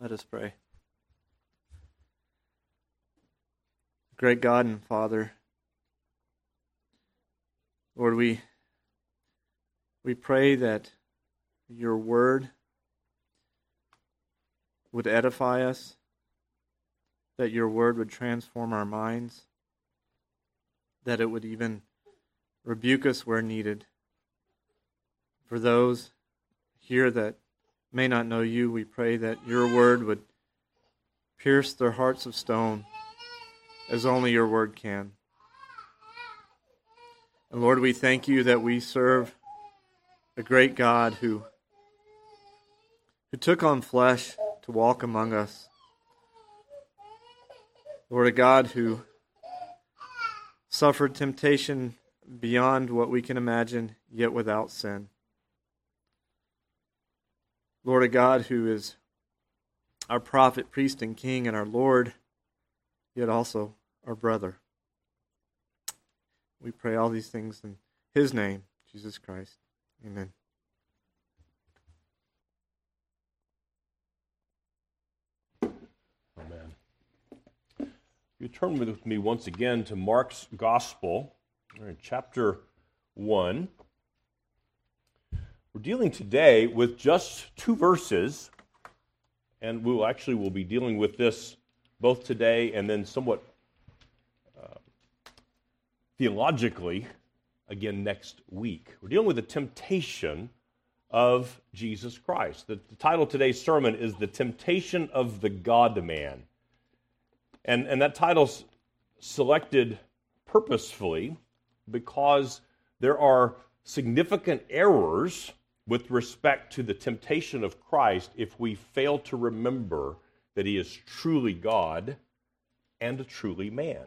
Let us pray. Great God and Father, Lord, we we pray that your word would edify us, that your word would transform our minds, that it would even rebuke us where needed. For those here that may not know you, we pray that your word would pierce their hearts of stone as only your word can. And Lord, we thank you that we serve a great God who, who took on flesh to walk among us. Lord, a God who suffered temptation beyond what we can imagine, yet without sin. Lord, a God who is our prophet, priest, and king, and our Lord, yet also our brother. We pray all these things in his name, Jesus Christ. Amen. Amen. You turn with me once again to Mark's Gospel, chapter 1. We're dealing today with just two verses, and we will actually will be dealing with this both today and then somewhat uh, theologically again next week. We're dealing with the temptation of Jesus Christ. The, the title of today's sermon is The Temptation of the God Man. And, and that title's selected purposefully because there are significant errors with respect to the temptation of Christ if we fail to remember that he is truly God and truly man.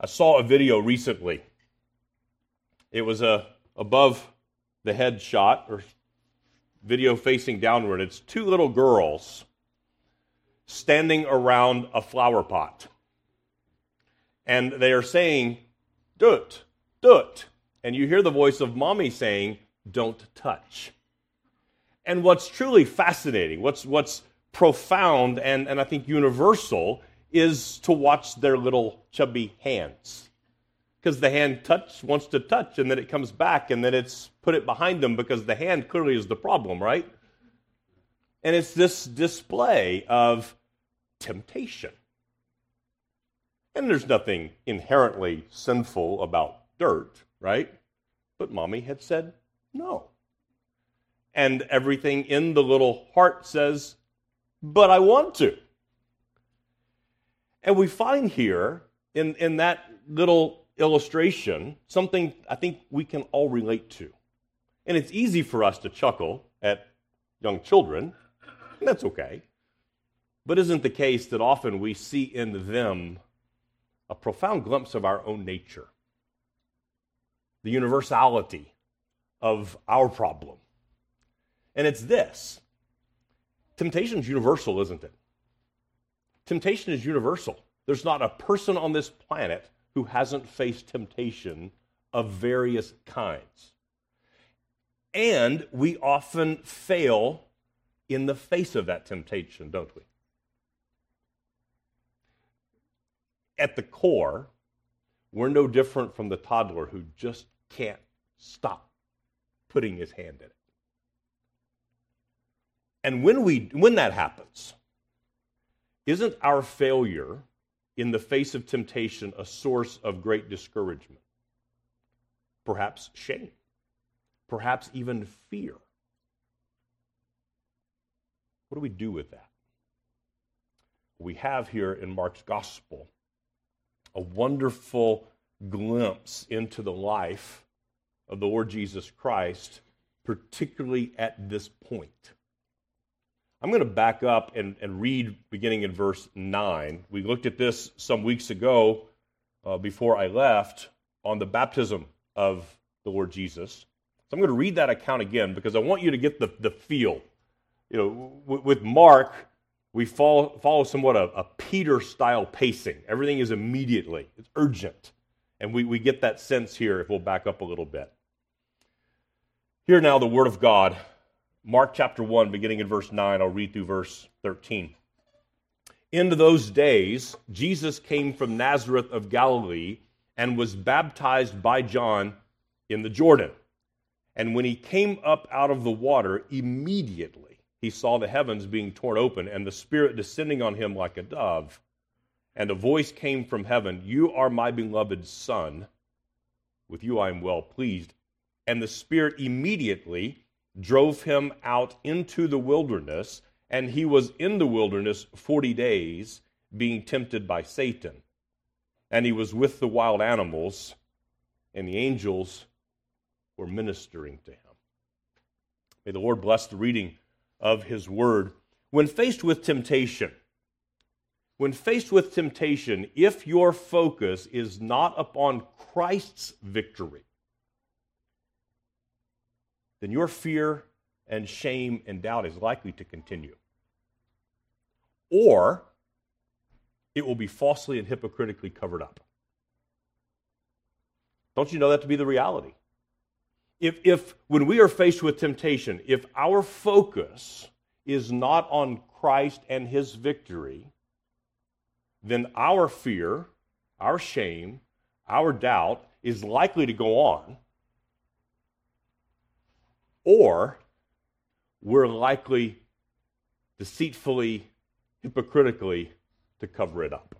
I saw a video recently. It was a above the head shot or video facing downward. It's two little girls standing around a flower pot. And they are saying, Do it, do it and you hear the voice of mommy saying, Don't touch. And what's truly fascinating, what's, what's profound and, and I think universal, is to watch their little chubby hands. Because the hand touch wants to touch, and then it comes back, and then it's put it behind them because the hand clearly is the problem, right? And it's this display of temptation. And there's nothing inherently sinful about dirt right? But mommy had said no. And everything in the little heart says, but I want to. And we find here in, in that little illustration something I think we can all relate to. And it's easy for us to chuckle at young children, and that's okay. But isn't the case that often we see in them a profound glimpse of our own nature? The universality of our problem. And it's this temptation is universal, isn't it? Temptation is universal. There's not a person on this planet who hasn't faced temptation of various kinds. And we often fail in the face of that temptation, don't we? At the core, we're no different from the toddler who just can't stop putting his hand in it. And when, we, when that happens, isn't our failure in the face of temptation a source of great discouragement? Perhaps shame, perhaps even fear. What do we do with that? We have here in Mark's gospel a wonderful glimpse into the life of the Lord Jesus Christ, particularly at this point. I'm going to back up and, and read beginning in verse 9. We looked at this some weeks ago uh, before I left on the baptism of the Lord Jesus. So I'm going to read that account again because I want you to get the, the feel. You know, w- with Mark, we follow, follow somewhat a, a Peter style pacing. Everything is immediately, it's urgent. And we, we get that sense here if we'll back up a little bit. Here now the word of God Mark chapter 1, beginning in verse 9, I'll read through verse 13. In those days, Jesus came from Nazareth of Galilee and was baptized by John in the Jordan. And when he came up out of the water, immediately he saw the heavens being torn open and the Spirit descending on him like a dove. And a voice came from heaven You are my beloved Son. With you I am well pleased. And the Spirit immediately drove him out into the wilderness, and he was in the wilderness 40 days, being tempted by Satan. And he was with the wild animals, and the angels were ministering to him. May the Lord bless the reading of his word. When faced with temptation, when faced with temptation, if your focus is not upon Christ's victory, then your fear and shame and doubt is likely to continue. Or it will be falsely and hypocritically covered up. Don't you know that to be the reality? If, if when we are faced with temptation, if our focus is not on Christ and his victory, then our fear, our shame, our doubt is likely to go on or we're likely deceitfully, hypocritically to cover it up.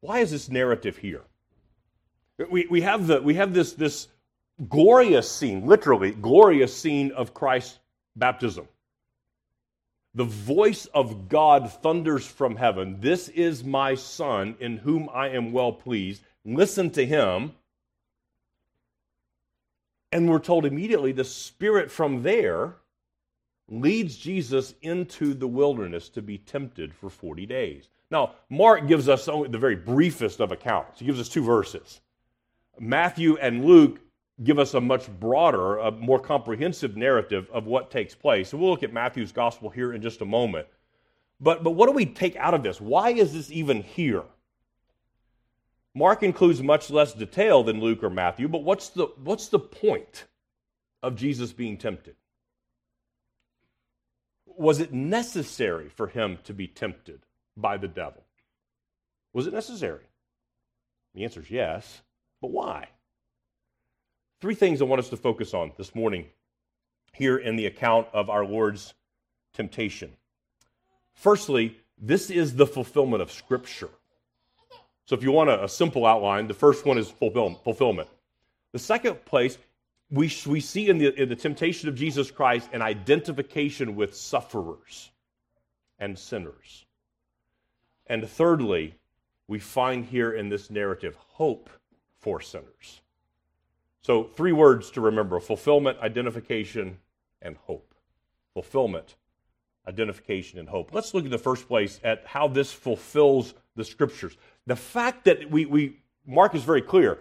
Why is this narrative here? We, we, have, the, we have this, this glorious scene, literally, glorious scene of Christ's baptism. The voice of God thunders from heaven This is my Son, in whom I am well pleased. Listen to him. And we're told immediately the Spirit from there leads Jesus into the wilderness to be tempted for 40 days. Now, Mark gives us only the very briefest of accounts. He gives us two verses. Matthew and Luke give us a much broader, a more comprehensive narrative of what takes place. So we'll look at Matthew's gospel here in just a moment. But, but what do we take out of this? Why is this even here? Mark includes much less detail than Luke or Matthew, but what's the, what's the point of Jesus being tempted? Was it necessary for him to be tempted by the devil? Was it necessary? The answer is yes, but why? Three things I want us to focus on this morning here in the account of our Lord's temptation. Firstly, this is the fulfillment of Scripture. So if you want a, a simple outline, the first one is fulfillment. The second place, we, we see in the, in the temptation of Jesus Christ an identification with sufferers and sinners. And thirdly, we find here in this narrative hope for sinners. So, three words to remember fulfillment, identification, and hope. Fulfillment, identification, and hope. Let's look in the first place at how this fulfills the scriptures. The fact that we, we Mark is very clear.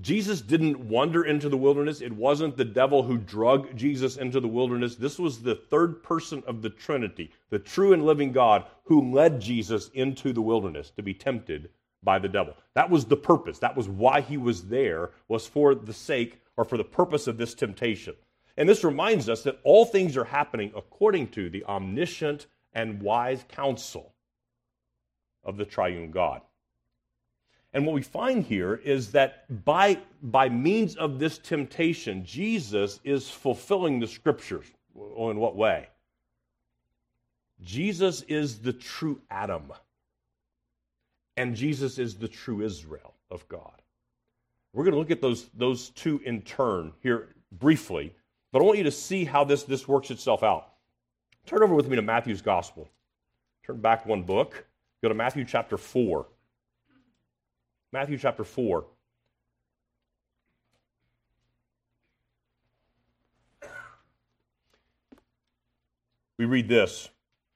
Jesus didn't wander into the wilderness. It wasn't the devil who drug Jesus into the wilderness. This was the third person of the Trinity, the true and living God, who led Jesus into the wilderness to be tempted by the devil. That was the purpose. That was why he was there, was for the sake or for the purpose of this temptation. And this reminds us that all things are happening according to the omniscient and wise counsel of the triune God. And what we find here is that by, by means of this temptation, Jesus is fulfilling the scriptures. In what way? Jesus is the true Adam, and Jesus is the true Israel of God. We're going to look at those, those two in turn here briefly, but I want you to see how this, this works itself out. Turn over with me to Matthew's Gospel. Turn back one book. Go to Matthew chapter 4. Matthew chapter 4. We read this,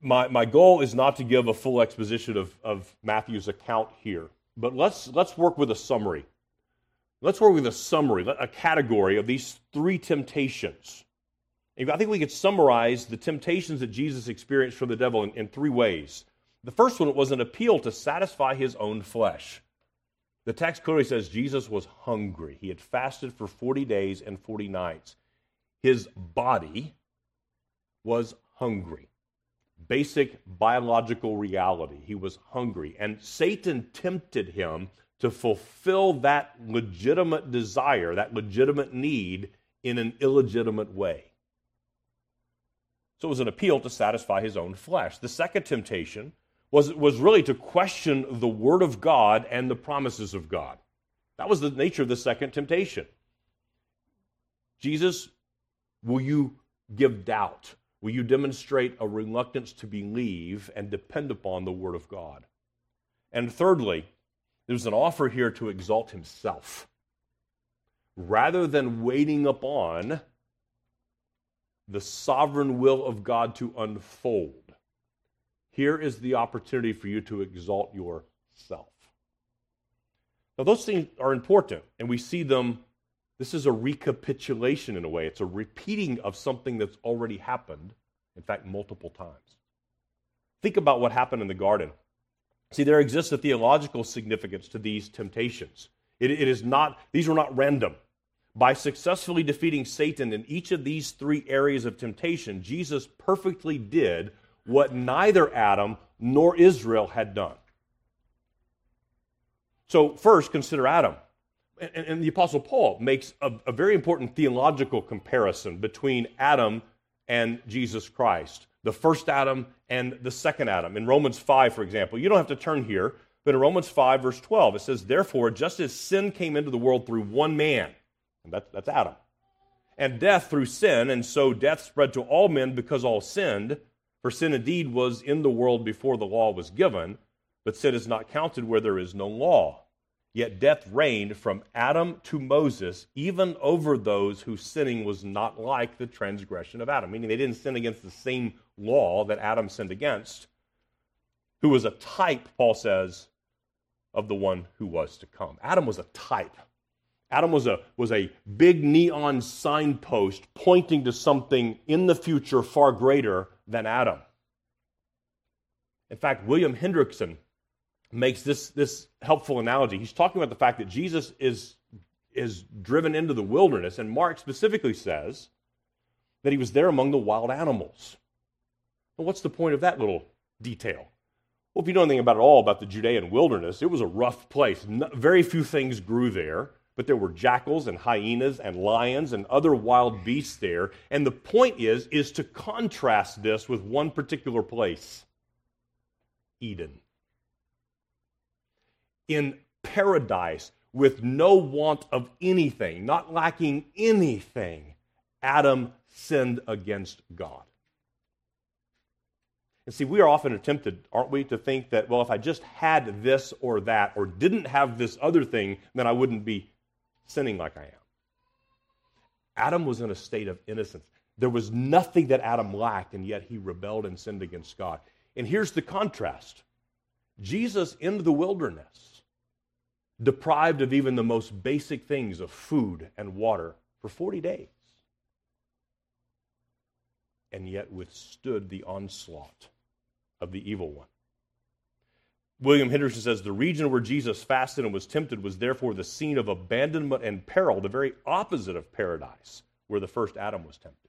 my, my goal is not to give a full exposition of, of Matthew's account here, but let's, let's work with a summary. Let's work with a summary, a category of these three temptations. I think we could summarize the temptations that Jesus experienced from the devil in, in three ways. The first one was an appeal to satisfy his own flesh. The text clearly says Jesus was hungry. He had fasted for 40 days and 40 nights. His body was hungry basic biological reality. He was hungry. And Satan tempted him to fulfill that legitimate desire, that legitimate need, in an illegitimate way. So it was an appeal to satisfy his own flesh. The second temptation was, was really to question the Word of God and the promises of God. That was the nature of the second temptation. Jesus, will you give doubt? Will you demonstrate a reluctance to believe and depend upon the Word of God? And thirdly, there's an offer here to exalt himself. Rather than waiting upon the sovereign will of God to unfold, here is the opportunity for you to exalt yourself. Now, those things are important, and we see them this is a recapitulation in a way. It's a repeating of something that's already happened, in fact, multiple times. Think about what happened in the garden. See, there exists a theological significance to these temptations. It, it is not, these were not random. By successfully defeating Satan in each of these three areas of temptation, Jesus perfectly did what neither Adam nor Israel had done. So, first, consider Adam and, and the Apostle Paul makes a, a very important theological comparison between Adam and Jesus Christ, the first Adam and the second Adam. In Romans 5, for example, you don't have to turn here, but in Romans 5, verse 12, it says, Therefore, just as sin came into the world through one man, and that's, that's Adam, and death through sin, and so death spread to all men because all sinned, for sin indeed was in the world before the law was given, but sin is not counted where there is no law. Yet death reigned from Adam to Moses, even over those whose sinning was not like the transgression of Adam, meaning they didn't sin against the same law that Adam sinned against, who was a type, Paul says, of the one who was to come. Adam was a type. Adam was a, was a big neon signpost pointing to something in the future far greater than Adam. In fact, William Hendriksen makes this, this helpful analogy. He's talking about the fact that Jesus is, is driven into the wilderness, and Mark specifically says that he was there among the wild animals. Well, what's the point of that little detail? Well, if you know anything about it all about the Judean wilderness, it was a rough place. very few things grew there, but there were jackals and hyenas and lions and other wild beasts there. And the point is, is to contrast this with one particular place, Eden in paradise with no want of anything, not lacking anything, Adam sinned against God. And see, we are often tempted, aren't we, to think that, well, if I just had this or that, or didn't have this other thing, then I wouldn't be sinning like I am. Adam was in a state of innocence. There was nothing that Adam lacked, and yet he rebelled and sinned against God. And here's the contrast Jesus in the wilderness deprived of even the most basic things of food and water for 40 days, and yet withstood the onslaught of the evil one. William Hendriksen says the region where Jesus fasted and was tempted was therefore the scene of abandonment and peril, the very opposite of paradise, where the first Adam was tempted.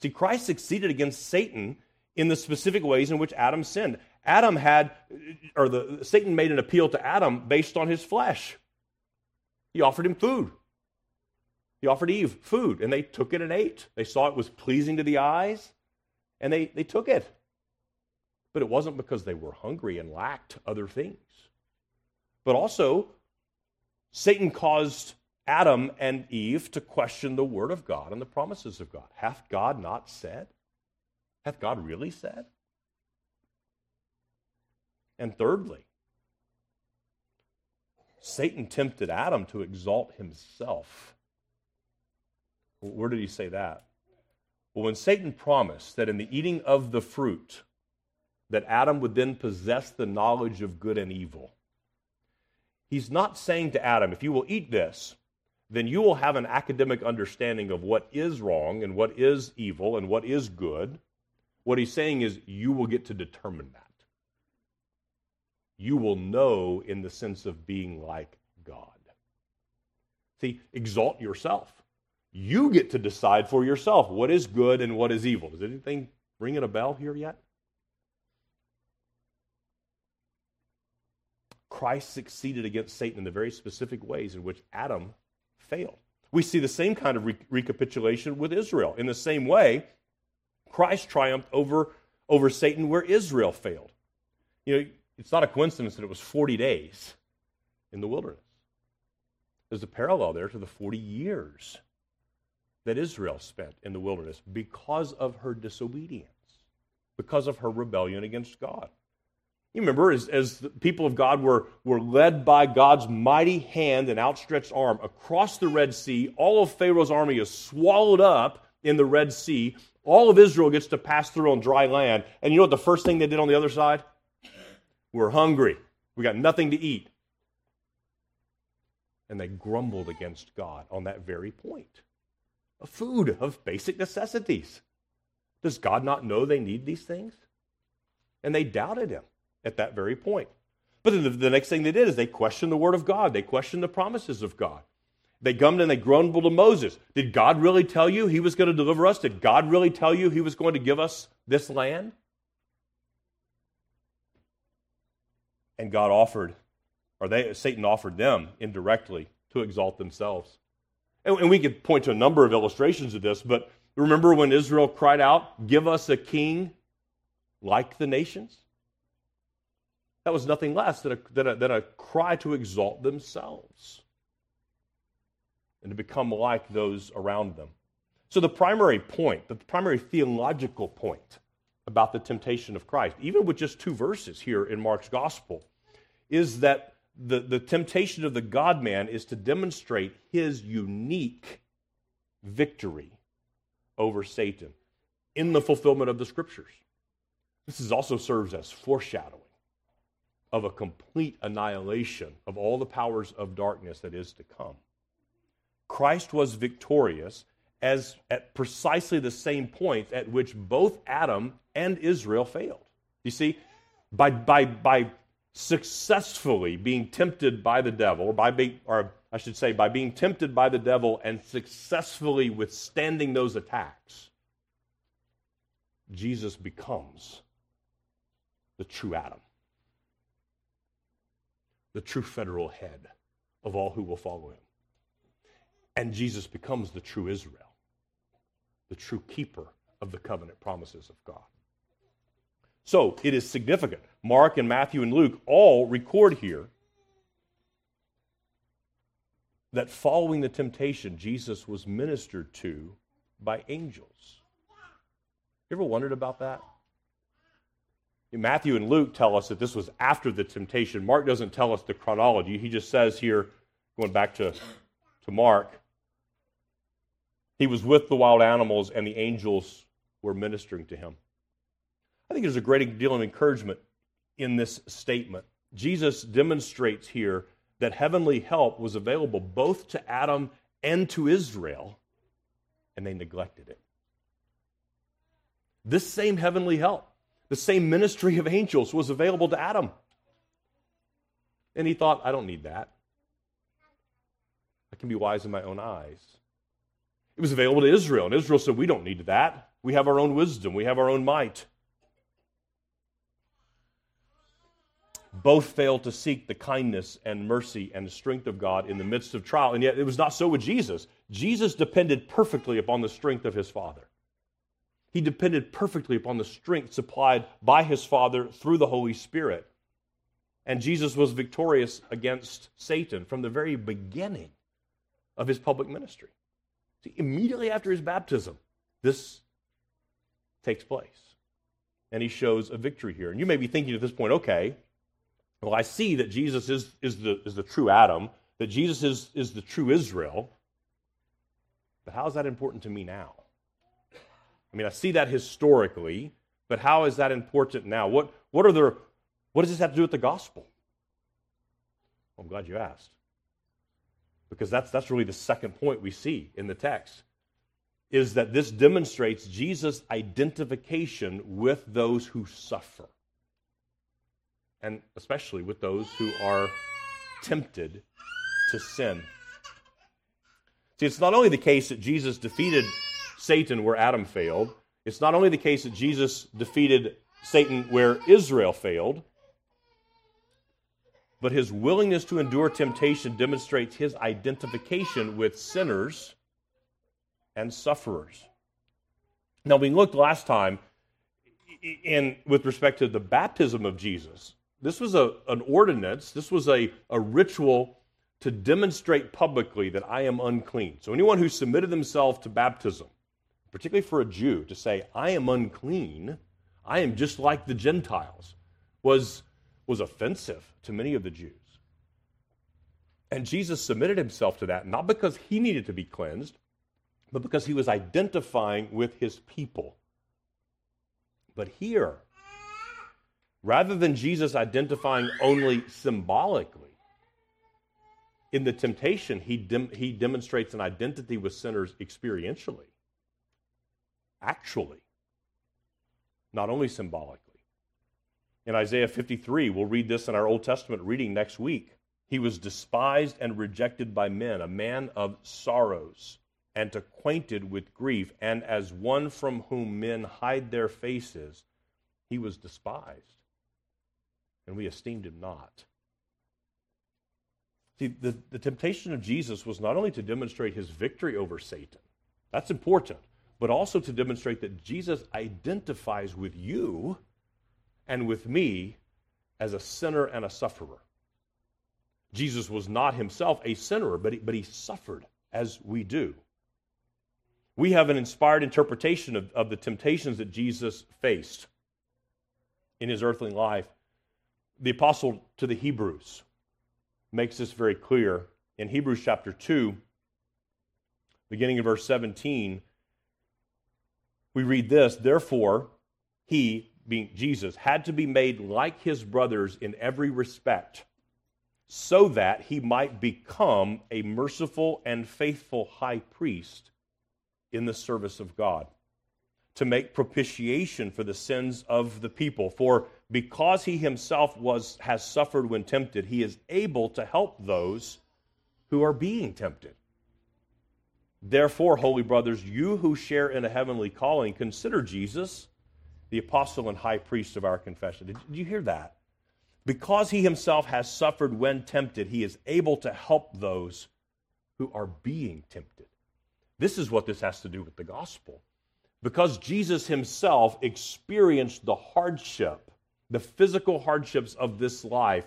See, Christ succeeded against Satan in the specific ways in which Adam sinned. Adam had, or the Satan made an appeal to Adam based on his flesh. He offered him food. He offered Eve food, and they took it and ate. They saw it was pleasing to the eyes, and they, they took it. But it wasn't because they were hungry and lacked other things. But also, Satan caused Adam and Eve to question the word of God and the promises of God. Hath God not said? Hath God really said? And thirdly, Satan tempted Adam to exalt himself. Where did he say that? Well, when Satan promised that in the eating of the fruit, that Adam would then possess the knowledge of good and evil. He's not saying to Adam, if you will eat this, then you will have an academic understanding of what is wrong and what is evil and what is good. What he's saying is, you will get to determine that. You will know in the sense of being like God. See, exalt yourself. You get to decide for yourself what is good and what is evil. Is anything ringing a bell here yet? Christ succeeded against Satan in the very specific ways in which Adam failed. We see the same kind of re- recapitulation with Israel. In the same way, Christ triumphed over, over Satan where Israel failed. You know, it's not a coincidence that it was 40 days in the wilderness. There's a parallel there to the 40 years that Israel spent in the wilderness because of her disobedience, because of her rebellion against God. You remember, as, as the people of God were, were led by God's mighty hand and outstretched arm across the Red Sea, all of Pharaoh's army is swallowed up in the Red Sea. All of Israel gets to pass through on dry land. And you know what the first thing they did on the other side? We're hungry. We got nothing to eat. And they grumbled against God on that very point of food, of basic necessities. Does God not know they need these things? And they doubted him at that very point. But then the, next thing they did is they questioned the word of God, they questioned the promises of God. They gummed and they grumbled to Moses. Did God really tell you he was going to deliver us? Did God really tell you he was going to give us this land? And God offered, or they, Satan offered them indirectly to exalt themselves. And, and we could point to a number of illustrations of this, but remember when Israel cried out, Give us a king like the nations? That was nothing less than a, than a, than a cry to exalt themselves and to become like those around them. So, the primary point, the primary theological point about the temptation of Christ, even with just two verses here in Mark's gospel, is that the, the temptation of the God man is to demonstrate his unique victory over Satan in the fulfillment of the scriptures. This is also serves as foreshadowing of a complete annihilation of all the powers of darkness that is to come. Christ was victorious as at precisely the same point at which both Adam and Israel failed. You see, by, by, by successfully being tempted by the devil, or by being, or I should say, by being tempted by the devil and successfully withstanding those attacks, Jesus becomes the true Adam the true federal head of all who will follow him. And Jesus becomes the true Israel, the true keeper of the covenant promises of God. So it is significant. Mark and Matthew and Luke all record here that following the temptation, Jesus was ministered to by angels. You ever wondered about that? Matthew and Luke tell us that this was after the temptation. Mark doesn't tell us the chronology. He just says here, going back to, to Mark, he was with the wild animals and the angels were ministering to him. I think there's a great deal of encouragement in this statement. Jesus demonstrates here that heavenly help was available both to Adam and to Israel, and they neglected it. This same heavenly help The same ministry of angels was available to Adam. And he thought, I don't need that. I can be wise in my own eyes. It was available to Israel, and Israel said, We don't need that. We have our own wisdom, we have our own might. Both failed to seek the kindness and mercy and strength of God in the midst of trial, and yet it was not so with Jesus. Jesus depended perfectly upon the strength of his Father. He depended perfectly upon the strength supplied by his Father through the Holy Spirit. And Jesus was victorious against Satan from the very beginning of his public ministry. See, immediately after his baptism, this takes place. And he shows a victory here. And you may be thinking at this point, okay, well, I see that Jesus is, is, the, is the true Adam, that Jesus is, is the true Israel. But how is that important to me now? I mean, I see that historically, but how is that important now? What, what, are the, what does this have to do with the gospel? I'm glad you asked because that's, that's really the second point we see in the text, is that this demonstrates Jesus' identification with those who suffer, and especially with those who are tempted to sin. See, it's not only the case that Jesus defeated Satan where Adam failed, it's not only the case that Jesus defeated Satan where Israel failed, but his willingness to endure temptation demonstrates his identification with sinners and sufferers. Now, we looked last time in with respect to the baptism of Jesus. This was a, an ordinance, this was a, a ritual to demonstrate publicly that I am unclean. So, anyone who submitted themselves to baptism, particularly for a Jew, to say, I am unclean, I am just like the Gentiles, was was offensive to many of the Jews. And Jesus submitted himself to that, not because he needed to be cleansed, but because he was identifying with his people. But here, rather than Jesus identifying only symbolically, in the temptation, he, dem- he demonstrates an identity with sinners experientially, actually, not only symbolically in Isaiah 53. We'll read this in our Old Testament reading next week. He was despised and rejected by men, a man of sorrows and acquainted with grief, and as one from whom men hide their faces, he was despised, and we esteemed him not. See, the, the temptation of Jesus was not only to demonstrate his victory over Satan, that's important, but also to demonstrate that Jesus identifies with you and with me as a sinner and a sufferer. Jesus was not himself a sinner, but he, but he suffered as we do. We have an inspired interpretation of, of the temptations that Jesus faced in his earthly life. The apostle to the Hebrews makes this very clear. In Hebrews chapter 2, beginning in verse 17, we read this Therefore, he, being Jesus, had to be made like his brothers in every respect, so that he might become a merciful and faithful high priest in the service of God, to make propitiation for the sins of the people. For because he himself was has suffered when tempted, he is able to help those who are being tempted. Therefore, holy brothers, you who share in a heavenly calling, consider Jesus the apostle and high priest of our confession. Did, you hear that? Because he himself has suffered when tempted, he is able to help those who are being tempted. This is what this has to do with the gospel. Because Jesus himself experienced the hardship, the physical hardships of this life,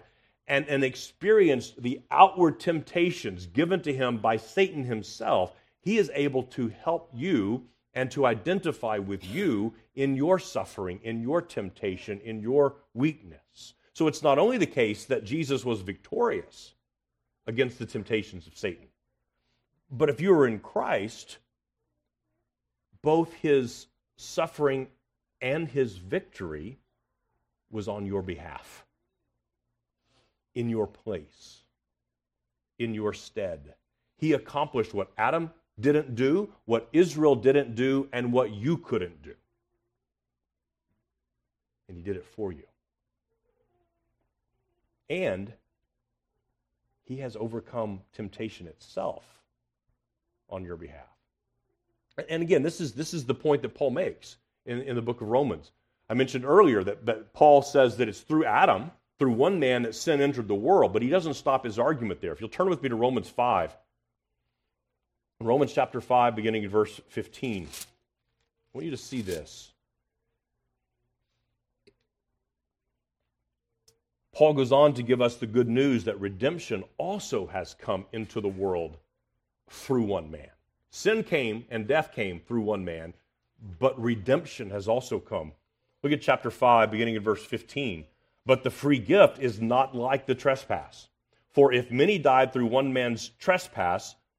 and, and experienced the outward temptations given to him by Satan himself, he is able to help you and to identify with you in your suffering, in your temptation, in your weakness. So it's not only the case that Jesus was victorious against the temptations of Satan, but if you are in Christ, both his suffering and his victory was on your behalf, in your place, in your stead. He accomplished what Adam didn't do, what Israel didn't do, and what you couldn't do. and he did it for you. And he has overcome temptation itself on your behalf. And again, this is, this is the point that Paul makes in, in the book of Romans. I mentioned earlier that, that Paul says that it's through Adam, through one man, that sin entered the world, but he doesn't stop his argument there. If you'll turn with me to Romans 5, Romans chapter 5, beginning in verse 15. I want you to see this. Paul goes on to give us the good news that redemption also has come into the world through one man. Sin came and death came through one man, but redemption has also come. Look at chapter 5, beginning in verse 15. But the free gift is not like the trespass. For if many died through one man's trespass,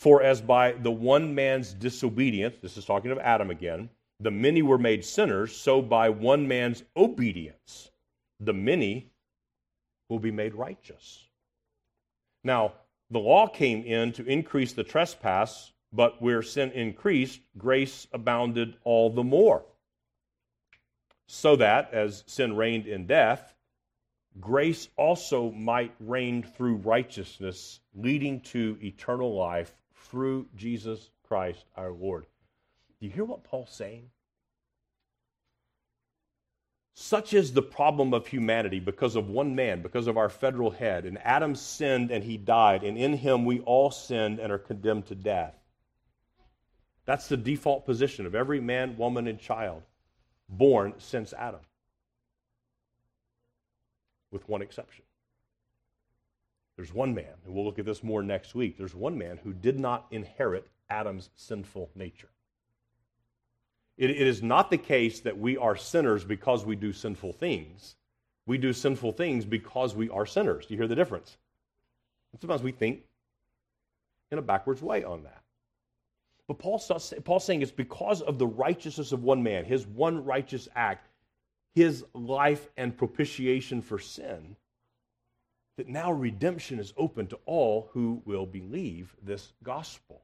For as by the one man's disobedience, this is talking of Adam again, the many were made sinners, so by one man's obedience, the many will be made righteous. Now, the law came in to increase the trespass, but where sin increased, grace abounded all the more. So that, as sin reigned in death, grace also might reign through righteousness, leading to eternal life through Jesus Christ our Lord. Do you hear what Paul's saying? Such is the problem of humanity because of one man, because of our federal head. And Adam sinned and he died, and in him we all sinned and are condemned to death. That's the default position of every man, woman, and child born since Adam, with one exception. There's one man, and we'll look at this more next week. There's one man who did not inherit Adam's sinful nature. It, it is not the case that we are sinners because we do sinful things. We do sinful things because we are sinners. Do you hear the difference? And sometimes we think in a backwards way on that. But Paul, Paul's saying it's because of the righteousness of one man, his one righteous act, his life and propitiation for sin, that now redemption is open to all who will believe this gospel.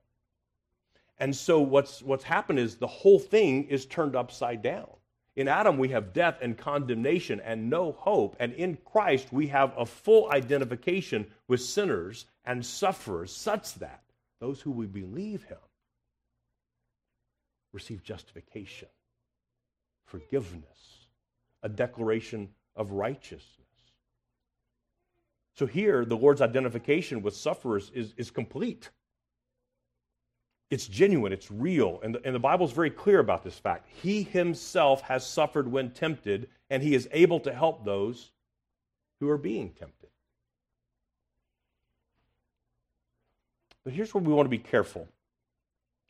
And so what's, what's happened is the whole thing is turned upside down. In Adam, we have death and condemnation and no hope. And in Christ, we have a full identification with sinners and sufferers, such that those who will believe him receive justification, forgiveness, a declaration of righteousness. So here, the Lord's identification with sufferers is, is complete. It's genuine, it's real. And the, and the Bible's very clear about this fact. He himself has suffered when tempted, and he is able to help those who are being tempted. But here's where we want to be careful.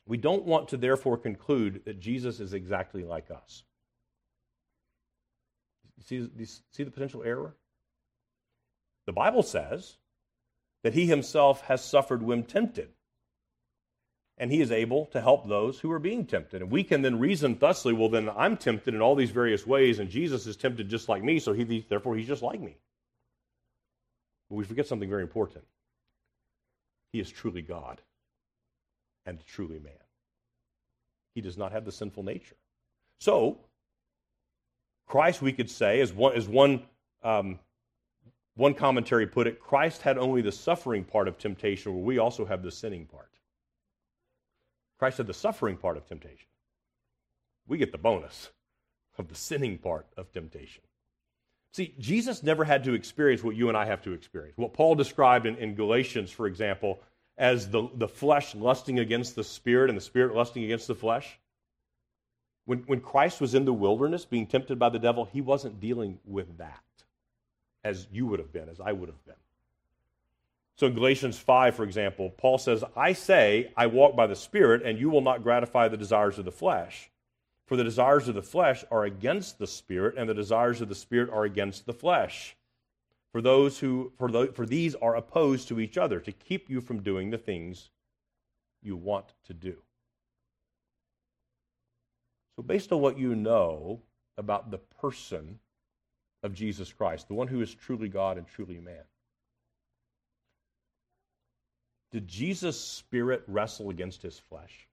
We don't want to therefore conclude that Jesus is exactly like us. You see, see the potential error? The Bible says that he himself has suffered when tempted and he is able to help those who are being tempted. And we can then reason thusly, well, then I'm tempted in all these various ways, and Jesus is tempted just like me, so he, therefore he's just like me. But we forget something very important. He is truly God and truly man. He does not have the sinful nature. So, Christ, we could say, as one, as one, um, one commentary put it, Christ had only the suffering part of temptation, where we also have the sinning part. Christ had the suffering part of temptation. We get the bonus of the sinning part of temptation. See, Jesus never had to experience what you and I have to experience. What Paul described in, in Galatians, for example, as the, the flesh lusting against the spirit and the spirit lusting against the flesh. When, when Christ was in the wilderness being tempted by the devil, he wasn't dealing with that as you would have been, as I would have been. So in Galatians 5, for example, Paul says, I say, I walk by the Spirit, and you will not gratify the desires of the flesh. For the desires of the flesh are against the spirit, and the desires of the spirit are against the flesh. For those who for, the, for these are opposed to each other to keep you from doing the things you want to do. So based on what you know about the person of Jesus Christ, the one who is truly God and truly man. Did Jesus' spirit wrestle against his flesh?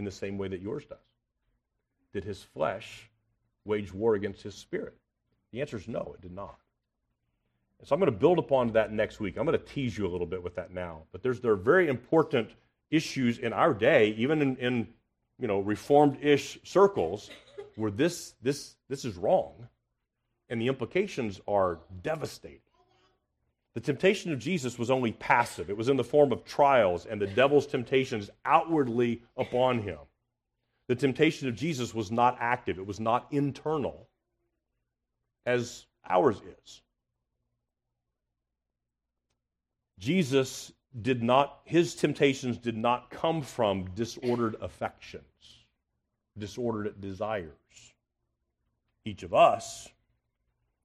in the same way that yours does? Did his flesh wage war against his spirit? The answer is no, it did not. And so I'm going to build upon that next week. I'm going to tease you a little bit with that now. But there's, there are very important issues in our day, even in, in you know, reformed-ish circles, where this, this, this is wrong. And the implications are devastating. The temptation of Jesus was only passive, it was in the form of trials and the devil's temptations outwardly upon him. The temptation of Jesus was not active, it was not internal, as ours is. Jesus did not, his temptations did not come from disordered affections, disordered desires. Each of us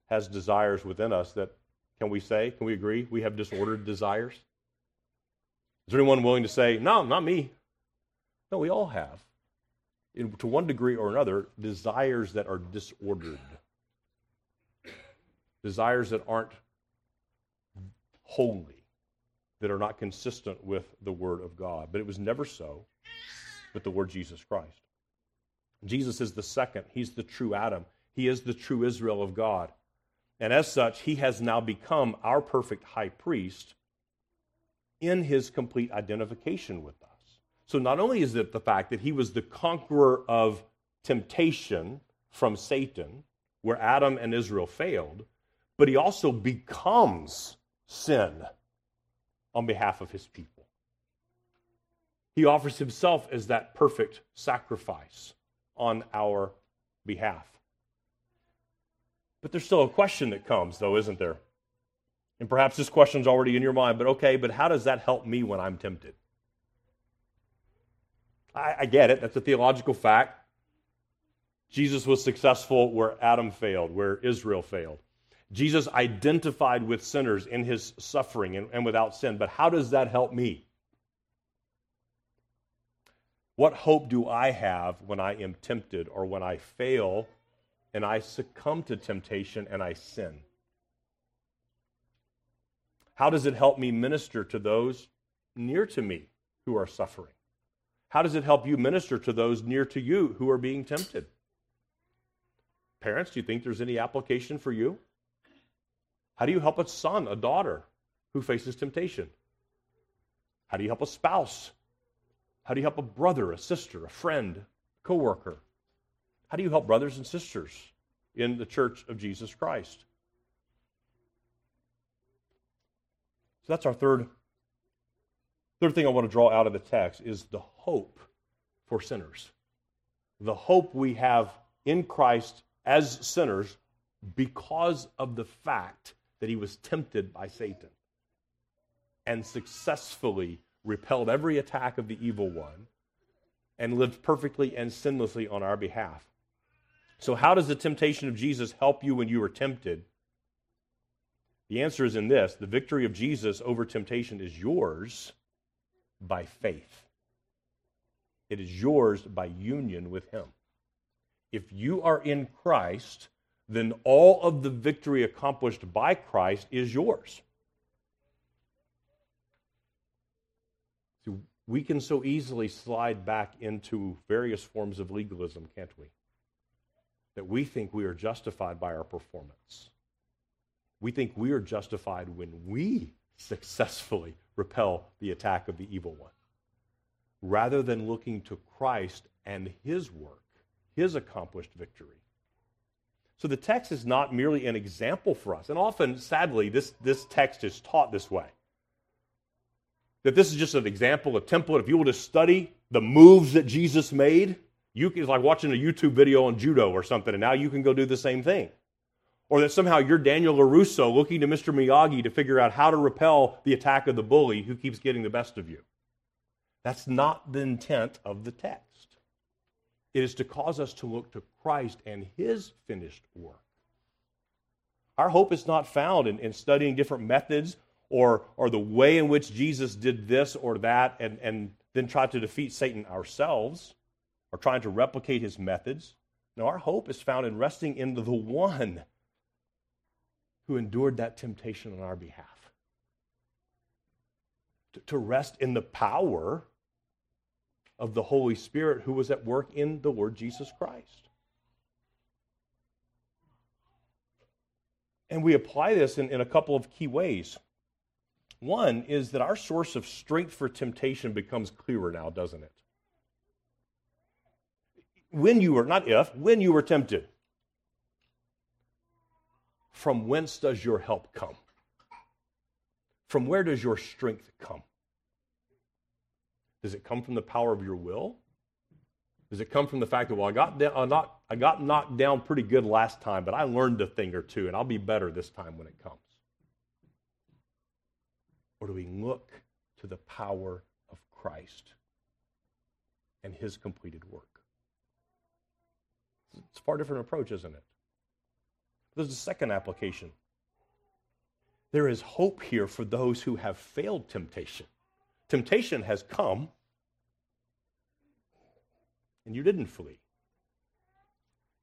has desires within us that can we say, can we agree, we have disordered desires? Is there anyone willing to say, no, not me? No, we all have, in, to one degree or another, desires that are disordered, desires that aren't holy, that are not consistent with the Word of God. But it was never so with the Lord Jesus Christ. Jesus is the second, He's the true Adam, He is the true Israel of God. And as such, he has now become our perfect high priest in his complete identification with us. So not only is it the fact that he was the conqueror of temptation from Satan, where Adam and Israel failed, but he also becomes sin on behalf of his people. He offers himself as that perfect sacrifice on our behalf. But there's still a question that comes, though, isn't there? And perhaps this question's already in your mind, but okay, but how does that help me when I'm tempted? I, I get it. That's a theological fact. Jesus was successful where Adam failed, where Israel failed. Jesus identified with sinners in his suffering and, and, without sin. But how does that help me? What hope do I have when I am tempted or when I fail and I succumb to temptation and I sin? How does it help me minister to those near to me who are suffering? How does it help you minister to those near to you who are being tempted? Parents, do you think there's any application for you? How do you help a son, a daughter who faces temptation? How do you help a spouse? How do you help a brother, a sister, a friend, a coworker? How do you help brothers and sisters in the church of Jesus Christ? So that's our third third thing I want to draw out of the text is the hope for sinners. The hope we have in Christ as sinners because of the fact that he was tempted by Satan and successfully repelled every attack of the evil one and lived perfectly and sinlessly on our behalf. So, how does the temptation of Jesus help you when you are tempted? The answer is in this the victory of Jesus over temptation is yours by faith, it is yours by union with Him. If you are in Christ, then all of the victory accomplished by Christ is yours. We can so easily slide back into various forms of legalism, can't we? That we think we are justified by our performance. We think we are justified when we successfully repel the attack of the evil one, rather than looking to Christ and his work, his accomplished victory. So the text is not merely an example for us. And often, sadly, this, this text is taught this way that this is just an example, a template. If you will to study the moves that Jesus made, you it's like watching a YouTube video on judo or something, and now you can go do the same thing. Or that somehow you're Daniel LaRusso looking to Mr. Miyagi to figure out how to repel the attack of the bully who keeps getting the best of you. That's not the intent of the text. It is to cause us to look to Christ and his finished work. Our hope is not found in, in studying different methods or, or the way in which Jesus did this or that and, and then try to defeat Satan ourselves or trying to replicate his methods. No, our hope is found in resting in the one who endured that temptation on our behalf. To, rest in the power of the Holy Spirit who was at work in the Lord Jesus Christ. And we apply this in, in a couple of key ways. One is that our source of strength for temptation becomes clearer now, doesn't it? When you were, not if, when you were tempted, from whence does your help come? From where does your strength come? Does it come from the power of your will? Does it come from the fact that, well, I got, down, uh, not, I got knocked down pretty good last time, but I learned a thing or two, and I'll be better this time when it comes? Or do we look to the power of Christ and his completed work? It's a far different approach, isn't it? There's a second application. There is hope here for those who have failed temptation. Temptation has come, and you didn't flee.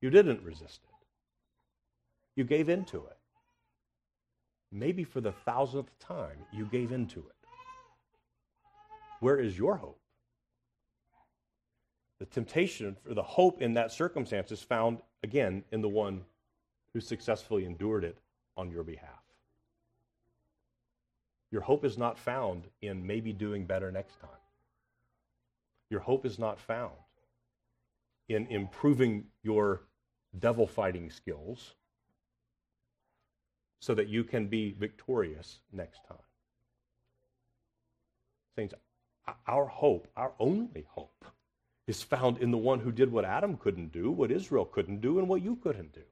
You didn't resist it. You gave in to it. Maybe for the thousandth time, you gave in to it. Where is your hope? The temptation or the hope in that circumstance is found, again, in the one who successfully endured it on your behalf. Your hope is not found in maybe doing better next time. Your hope is not found in improving your devil fighting skills so that you can be victorious next time. Saints, our hope, our only hope, is found in the one who did what Adam couldn't do, what Israel couldn't do, and what you couldn't do.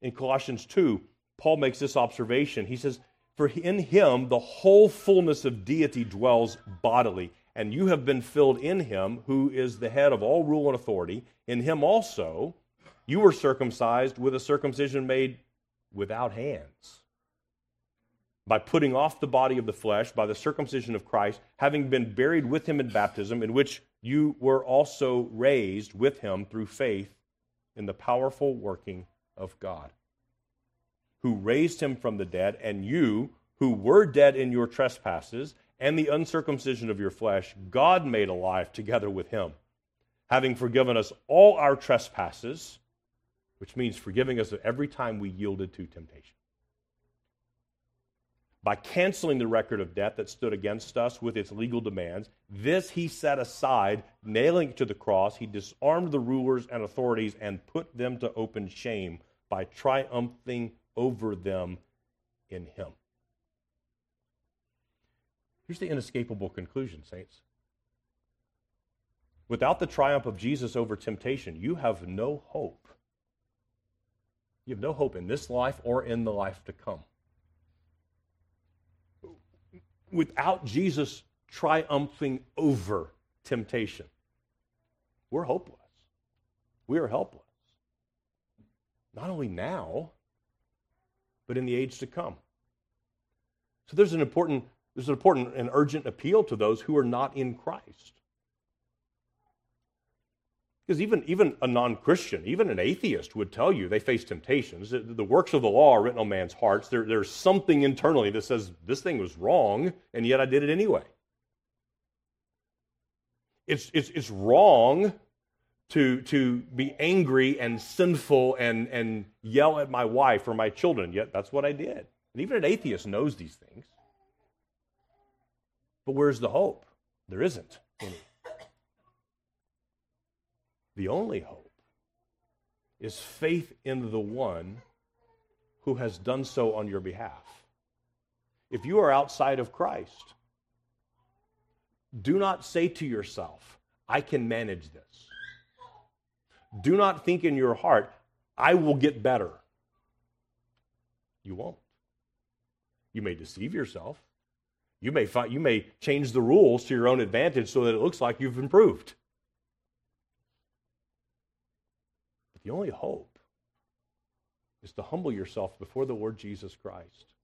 In Colossians 2, Paul makes this observation. He says, For in him the whole fullness of deity dwells bodily, and you have been filled in him, who is the head of all rule and authority. In him also you were circumcised with a circumcision made without hands. By putting off the body of the flesh, by the circumcision of Christ, having been buried with him in baptism, in which you were also raised with him through faith in the powerful working of God, who raised him from the dead, and you, who were dead in your trespasses and the uncircumcision of your flesh, God made alive together with him, having forgiven us all our trespasses, which means forgiving us every time we yielded to temptation. By canceling the record of debt that stood against us with its legal demands, this he set aside, nailing it to the cross. He disarmed the rulers and authorities and put them to open shame by triumphing over them in him. Here's the inescapable conclusion, saints. Without the triumph of Jesus over temptation, you have no hope. You have no hope in this life or in the life to come. Without Jesus triumphing over temptation, we're hopeless. We are helpless not only now, but in the age to come. So there's an important, there's an important and urgent appeal to those who are not in Christ. Because even, even a non Christian, even an atheist would tell you they face temptations. The works of the law are written on man's hearts. There, there's something internally that says this thing was wrong, and yet I did it anyway. It's, it's, it's wrong to, to be angry and sinful and, and yell at my wife or my children, yet that's what I did. And even an atheist knows these things. But where's the hope? There isn't any. The only hope is faith in the one who has done so on your behalf. If you are outside of Christ, do not say to yourself, I can manage this. Do not think in your heart, I will get better. You won't. You may deceive yourself. You may, find, you may change the rules to your own advantage so that it looks like you've improved. The only hope is to humble yourself before the Lord Jesus Christ,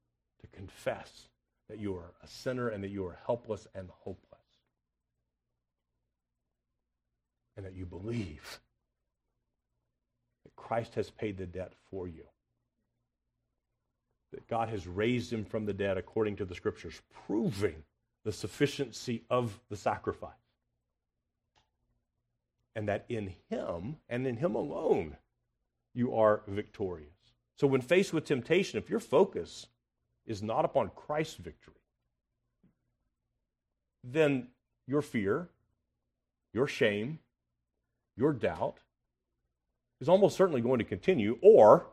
to confess that you are a sinner and that you are helpless and hopeless, and that you believe that Christ has paid the debt for you that God has raised him from the dead according to the scriptures, proving the sufficiency of the sacrifice. And that in him and in him alone you are victorious. So when faced with temptation, if your focus is not upon Christ's victory, then your fear, your shame, your doubt is almost certainly going to continue, or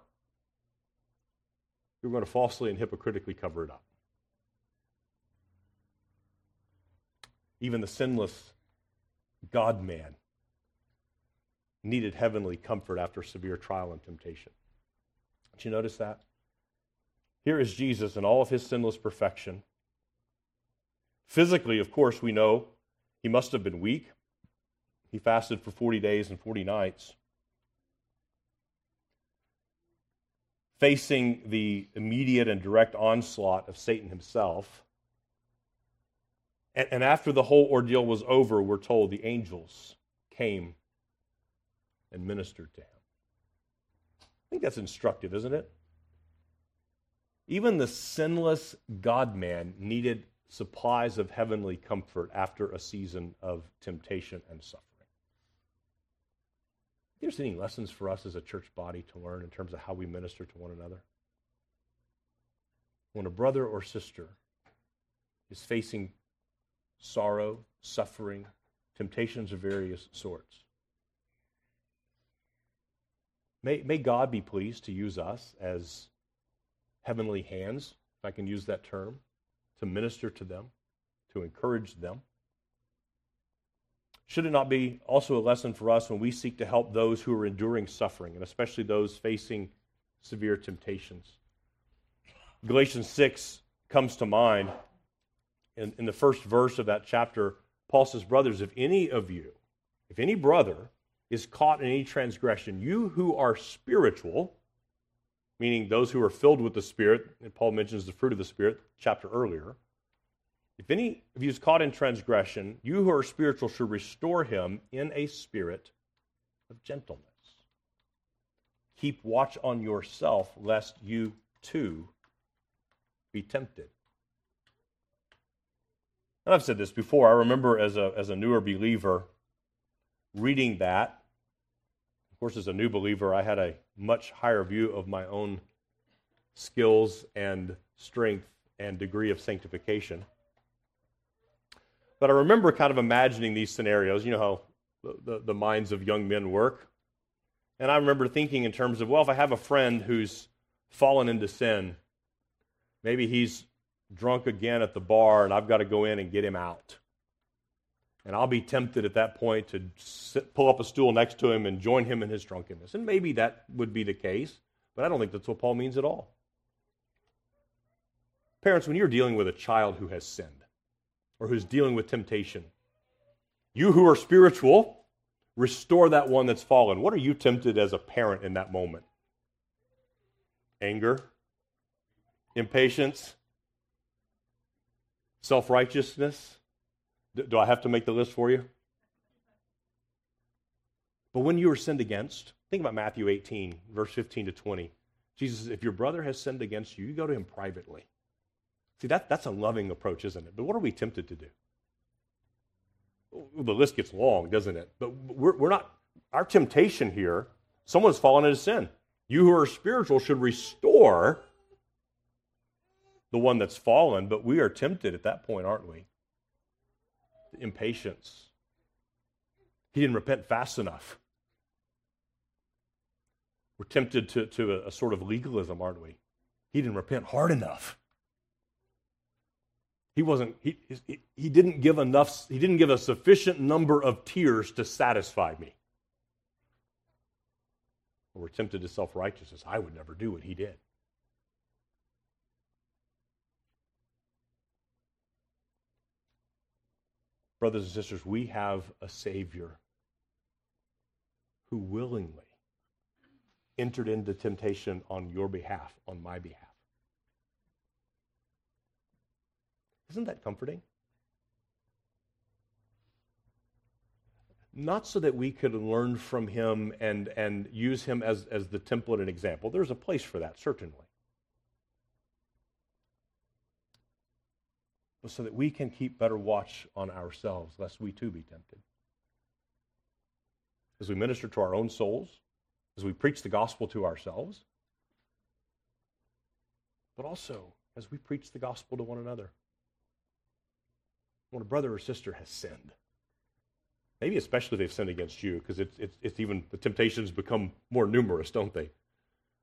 you're going to falsely and hypocritically cover it up. Even the sinless God man needed heavenly comfort after severe trial and temptation. Did you notice that? Here is Jesus in all of his sinless perfection. Physically, of course, we know he must have been weak. He fasted for 40 days and 40 nights. facing the immediate and direct onslaught of Satan himself. And, and, after the whole ordeal was over, we're told the angels came and ministered to him. I think that's instructive, isn't it? Even the sinless God man needed supplies of heavenly comfort after a season of temptation and suffering there's any lessons for us as a church body to learn in terms of how we minister to one another? When a brother or sister is facing sorrow, suffering, temptations of various sorts, may, may God be pleased to use us as heavenly hands, if I can use that term, to minister to them, to encourage them. Should it not be also a lesson for us when we seek to help those who are enduring suffering, and especially those facing severe temptations? Galatians 6 comes to mind. In, in the first verse of that chapter, Paul says, Brothers, if any of you, if any brother is caught in any transgression, you who are spiritual, meaning those who are filled with the Spirit, and Paul mentions the fruit of the Spirit, chapter earlier, if any of you is caught in transgression, you who are spiritual should restore him in a spirit of gentleness. Keep watch on yourself, lest you too be tempted. And I've said this before. I remember as a, as a newer believer reading that. Of course, as a new believer, I had a much higher view of my own skills and strength and degree of sanctification. But I remember kind of imagining these scenarios. You know how the, the, the minds of young men work. And I remember thinking in terms of, well, if I have a friend who's fallen into sin, maybe he's drunk again at the bar and I've got to go in and get him out. And I'll be tempted at that point to sit, pull up a stool next to him and join him in his drunkenness. And maybe that would be the case, but I don't think that's what Paul means at all. Parents, when you're dealing with a child who has sinned, or who's dealing with temptation. You who are spiritual, restore that one that's fallen. What are you tempted as a parent in that moment? Anger, impatience, self righteousness. Do I have to make the list for you? But when you are sinned against, think about Matthew 18, verse 15 to 20. Jesus says, if your brother has sinned against you, you go to him privately. See, that, that's a loving approach, isn't it? But what are we tempted to do? The list gets long, doesn't it? But we're, we're not, our temptation here, someone's fallen into sin. You who are spiritual should restore the one that's fallen, but we are tempted at that point, aren't we? Impatience. He didn't repent fast enough. We're tempted to, to a, a sort of legalism, aren't we? He didn't repent hard enough. He wasn't, he, he, he didn't give enough, he didn't give a sufficient number of tears to satisfy me. We're tempted to self righteousness. I would never do what he did. Brothers and sisters, we have a Savior who willingly entered into temptation on your behalf, on my behalf. Isn't that comforting? Not so that we could learn from him and, and use him as, as the template and example. There's a place for that, certainly. So that we can keep better watch on ourselves, lest we too be tempted. As we minister to our own souls, as we preach the gospel to ourselves, but also as we preach the gospel to one another. When a brother or sister has sinned, maybe especially they've sinned against you, because it's, it's, it's, even the temptations become more numerous, don't they?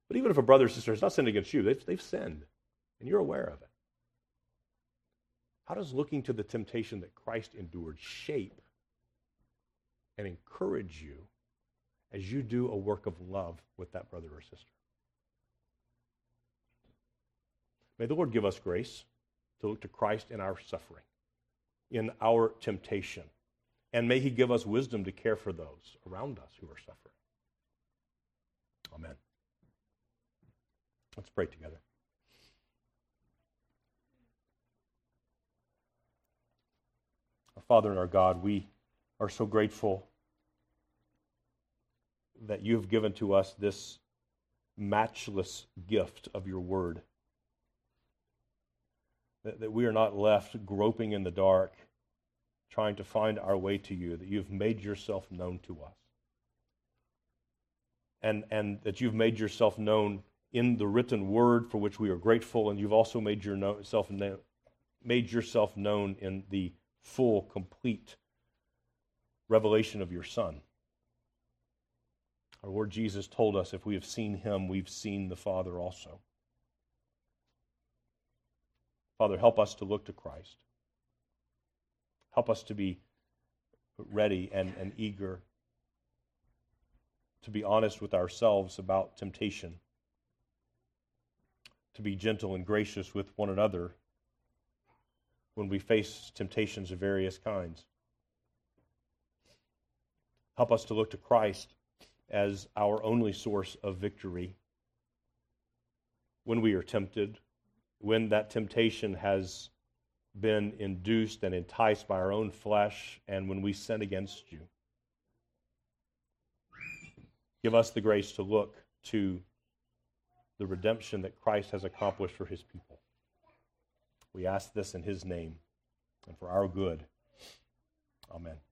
But even if a brother or sister has not sinned against you, they've, they've sinned, and you're aware of it. How does looking to the temptation that Christ endured shape and encourage you as you do a work of love with that brother or sister? May the Lord give us grace to look to Christ in our suffering, in our temptation, and may He give us wisdom to care for those around us who are suffering. Amen. Let's pray together. Our Father and our God, we are so grateful that you have given to us this matchless gift of your word. That, that we are not left groping in the dark, trying to find our way to you, that you've made yourself known to us. And, and that you've made yourself known in the written word for which we are grateful, and you've also made yourself, made yourself known in the full, complete revelation of your Son. Our Lord Jesus told us if we have seen him, we've seen the Father also. Father, help us to look to Christ. Help us to be ready and, and eager to be honest with ourselves about temptation, to be gentle and gracious with one another when we face temptations of various kinds. Help us to look to Christ as our only source of victory when we are tempted, when that temptation has been induced and enticed by our own flesh, and when we sin against you. Give us the grace to look to the redemption that Christ has accomplished for his people. We ask this in his name and for our good. Amen.